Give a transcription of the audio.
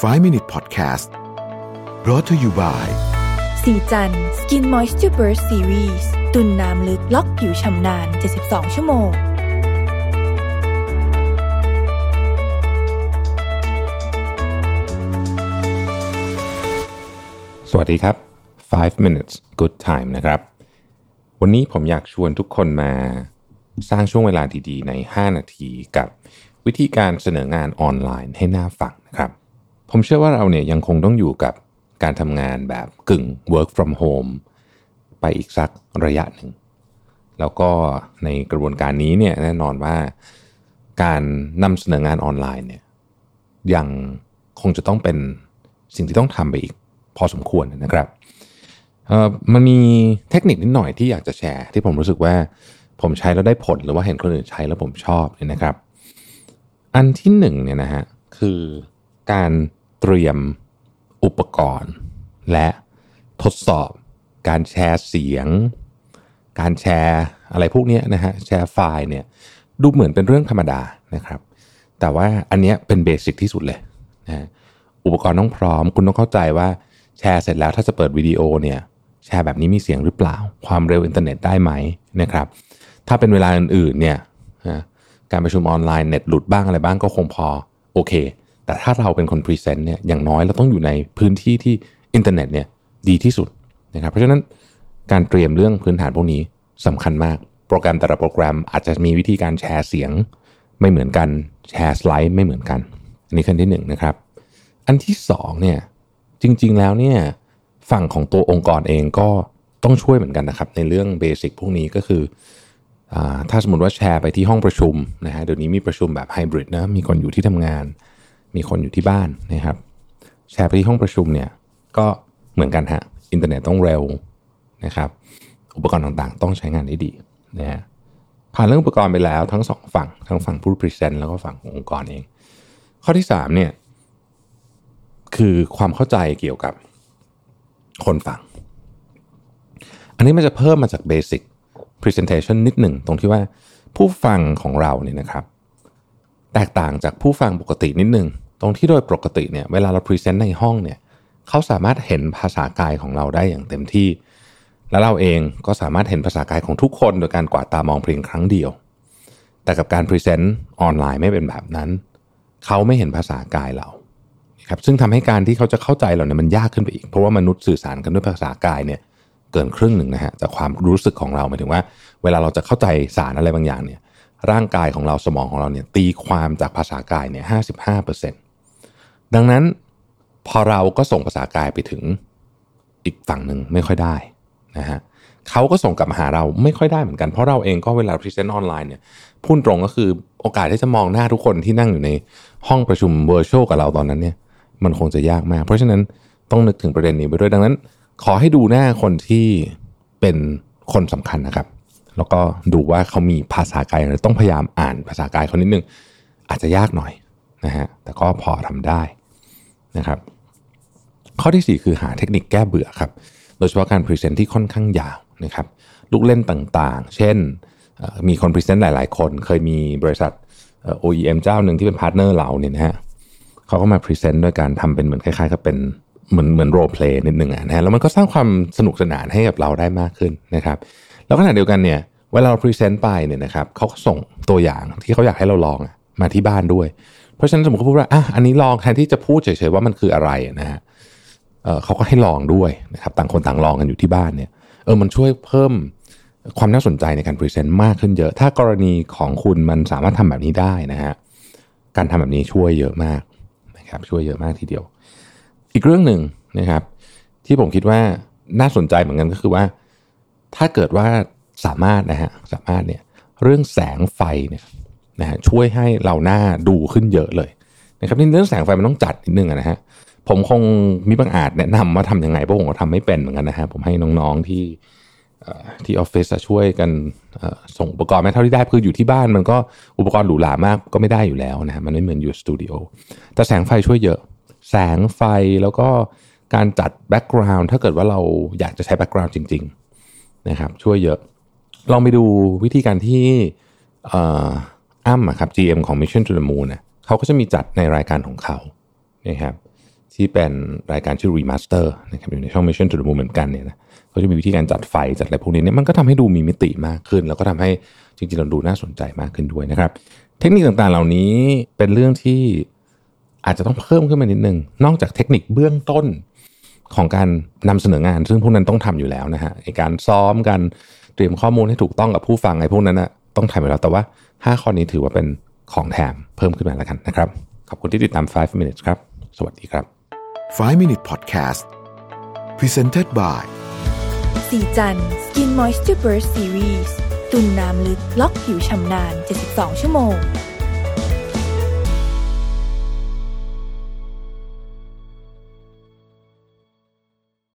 5 Minute Podcast brought to you by สีจัน Skin Moisture Burst Series ตุนน้ำลึกล็อกผิวชำนาน 72 ชั่วโมง สวัสดีครับ 5 minutes good time นะครับ วันนี้ผมอยากชวนทุกคนมาสร้างช่วงเวลาดีๆ ใน 5 นาทีกับวิธีการเสนองานออนไลน์ให้หน่าฟังนะครับ ผมเชื่อว่าเราเนี่ยยังคงต้องอยู่กับการทำงานแบบกึ่ง work from home ไปอีกสักระยะหนึ่ง แล้วก็ในกระบวนการนี้เนี่ยแน่นอนว่าการนำเสนองานออนไลน์เนี่ยยังคงจะต้องเป็นสิ่งที่ต้องทำไปอีกพอสมควรนะครับเออมันมีเทคนิคนิดหน่อยที่อยากจะแชร์ ที่ผมรู้สึกว่าผมใช้แล้วได้ผลหรือว่าเห็นคนอื่นใช้แล้วผมชอบเนี่ยนะครับ อันที่หนึ่งเนี่ยนะฮะคือการ เตรียมอุปกรณ์ และทดสอบการแชร์เสียง การแชร์อะไรพวกนี้นะฮะแชร์ไฟล์เนี่ยดูเหมือนเป็นเรื่องธรรมดานะครับ แต่ว่าอันนี้เป็น basic ที่สุดเลยนะฮะอุปกรณ์ต้องพร้อม คุณต้องเข้าใจว่าแชร์เสร็จแล้วถ้าจะเปิดวิดีโอเนี่ยแชร์แบบนี้มีเสียงหรือเปล่า ความเร็วอินเทอร์เน็ตได้ไหมนะครับ ถ้าเป็นเวลาอื่นๆเนี่ยนะการประชุมออนไลน์เน็ตหลุดบ้างอะไรบ้างก็คงพอโอเค แต่ถ้าเราเป็นคน present เนี่ยอย่างน้อยเราต้องอยู่ในพื้นที่ที่อินเทอร์เน็ตเนี่ยดีที่สุดนะครับเพราะฉะนั้นการเตรียมเรื่องพื้นฐานพวกนี้สำคัญมาก โปรแกรมแต่ละโปรแกรมอาจจะมีวิธีการแชร์เสียง ไม่เหมือนกันแชร์สไลด์ไม่เหมือนกัน อันนี้ขั้นที่หนึ่งนะครับอันที่สองเนี่ยจริงๆแล้วเนี่ยฝั่งของตัวองค์กรเองก็ต้องช่วยเหมือนกันนะครับในเรื่อง basic พวกนี้ก็คือถ้าสมมติว่าแชร์ไปที่ห้องประชุมนะฮะเดี๋ยวนี้มีประชุมแบบไฮบริดนะมีคนอยู่ที่ทำงาน มีคนอยู่ที่บ้านนะครับ แชร์ไปที่ห้องประชุมเนี่ยก็เหมือนกันฮะอินเทอร์เน็ตต้องเร็วนะครับ อุปกรณ์ต่างๆ ต้องใช้งานได้ดีนะฮะผ่านเรื่องอุปกรณ์ไปแล้วทั้งสองฝั่งทั้งฝั่งผู้ present แล้วก็ฝั่งขององค์กรเอง ข้อที่สามเนี่ยคือความเข้าใจเกี่ยวกับคนฟัง อันนี้มันจะเพิ่มมาจาก Basic Presentation นิดหนึ่งตรงที่ว่าผู้ฟังของเราเนี่ยนะครับ แตกต่างจากผู้ฟังปกตินิดหนึ่ง ตรงที่โดยปกติเนี่ยเวลาเราพรีเซนต์ในห้องเนี่ยเขาสามารถเห็นภาษากายของเราได้อย่างเต็มที่ แล้วเราเองก็สามารถเห็นภาษากายของทุกคนโดยการกวาดตามองเพียงครั้งเดียว แต่กับการ present ออนไลน์ไม่เป็นแบบนั้น เขาไม่เห็นภาษากายเราครับซึ่งทำให้การที่เขาจะเข้าใจเราเนี่ยมันยากขึ้นไปอีก เพราะว่ามนุษย์สื่อสารกันด้วยภาษากายเนี่ยเกินครึ่งหนึ่งนะฮะจากความรู้สึกของเราหมายถึงว่า เวลาเราจะเข้าใจสารอะไรบางอย่างเนี่ยร่างกายของเราสมองของเราเนี่ยตีความจากภาษากายเนี่ยห้าสิบห้าเปอร์เซ็นต์ ดังนั้นพอเราก็ส่งภาษากายไปถึงอีกฝั่งหนึ่งไม่ค่อยได้นะฮะเขาก็ส่งกลับมาหาเราไม่ค่อยได้เหมือนกันเพราะเราเองก็เวลา present ออนไลน์เนี่ยพูดตรงก็คือโอกาสที่จะมองหน้าทุกคนที่นั่งอยู่ในห้องประชุม virtual กับเราตอนนั้นเนี่ย มันคงจะยากมาก เพราะฉะนั้นต้องนึกถึงประเด็นนี้ไปด้วยดังนั้น ขอให้ดูหน้าคนที่เป็นคนสำคัญนะครับ แล้วก็ดูว่าเขามีภาษากายอะไรต้องพยายามอ่านภาษากายเขานิดนึงอาจจะยากหน่อยนะฮะแต่ก็พอทำได้ นะครับ ข้อที่ 4 คือหาเทคนิคแก้เบื่อครับ โดยเฉพาะการ present ที่ค่อนข้างยาวนะครับ ลูกเล่นต่างๆ เช่น มีคน present หลาย ๆ คน เคยมีบริษัท OEM เจ้าหนึ่งที่เป็น partner เราเนี่ยนะฮะเขาก็มา present ด้วยการทำเป็นเหมือนคล้ายๆกับเป็นเหมือนเหมือน role play นิดหนึ่งนะฮะแล้วมันก็สร้างความสนุกสนานให้กับเราได้มากขึ้นนะครับ แล้วขณะเดียวกันเนี่ยเวลาเรา present ไปเนี่ยนะครับเขาก็ส่งตัวอย่างที่เขาอยากให้เราลองมาที่บ้านด้วย ราะฉะนั้นสมมติเขาพูดว่าอะอันนี้ลองแทนที่จะพูดเฉยๆว่ามันคืออะไรนะฮะเเขาก็ให้ลองด้วยนะครับต่างคนต่างลองกันอยู่ที่บ้านเนี่ยเออมันช่วยเพิ่มความน่าสนใจในการพรีเซนต์มากขึ้นเยอะ ถ้ากรณีของคุณมันสามารถทำแบบนี้ได้นะฮะการทำแบบนี้ช่วยเยอะมากนะครับช่วยเยอะมากทีเดียว อีกเรื่องหนึ่งนะครับ ที่ผมคิดว่าน่าสนใจเหมือนกันก็คือว่า ถ้าเกิดว่าสามารถนะฮะสามารถเนี่ยเรื่องแสงไฟเนี่ย นะฮะช่วยให้เราน่าดูขึ้นเยอะเลยนะครับนี่เรื่องแสงไฟมันต้องจัดนิดนึงนะฮะผมคงมิบังอาจแนะนำว่าทำยังไงเพราะผมก็ทำไม่เป็นเหมือนกันนะฮะผมให้น้องๆที่ที่ออฟฟิศช่วยกันส่งอุปกรณ์มาเท่าที่ได้คืออยู่ที่บ้านมันก็อุปกรณ์หรูหรามากก็ไม่ได้อยู่แล้วนะฮะมันไม่เหมือนอยู่สตูดิโอแต่แสงไฟช่วยเยอะ แสงไฟแล้วก็การจัด background ถ้าเกิดว่าเราอยากจะใช้แบ็กกราวน์จริง ๆ นะครับ ช่วยเยอะ ลองไปดูวิธีการที่ อ่ออ้ำอะครับ GM ของ Mission to the Moon นะเขาก็จะมีจัดในรายการของเขานะครับที่เป็นรายการชื่อ Remaster นะครับอยู่ในช่อง Mission to the Moon เหมือนกันเนี่ยนะเขาจะมีวิธีการจัดไฟจัดอะไรพวกนี้เนี่ยมันก็ทำให้ดูมีมิติมากขึ้น แล้วก็ทำให้จริงๆเราดูน่าสนใจมากขึ้นด้วยนะครับ เทคนิคต่างๆเหล่านี้เป็นเรื่องที่อาจจะต้องเพิ่มขึ้นมานิดนึง นอกจากเทคนิคเบื้องต้นของการนำเสนองาน ซึ่งพวกนั้นต้องทำอยู่แล้วนะฮะการซ้อมการเตรียมข้อมูลให้ถูกต้องกับผู้ฟังไอ้พวกนั้นนะ ต้องทำอยู่แล้วแต่ว่า 5 ข้อนี้ถือว่าเป็นของแถมเพิ่มขึ้นมาแล้วกันนะครับ ขอบคุณที่ติดตาม 5 minutes ครับ สวัสดีครับ 5 Minute Podcast Presented by สีจัน Skin Moisture Burst Series ตุ่นน้ำลึกล็อกผิวชำนาน 72 ชั่วโมง